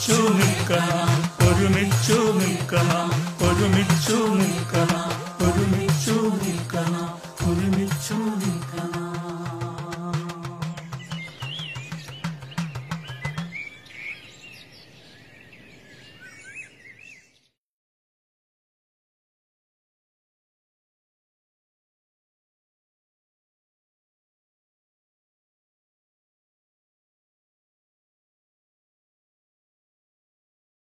ഒരുമിച്ചു നിൽക്കണം ഒരുമിച്ചു നിൽക്കണം ഒരുമിച്ചു നിൽക്കണം.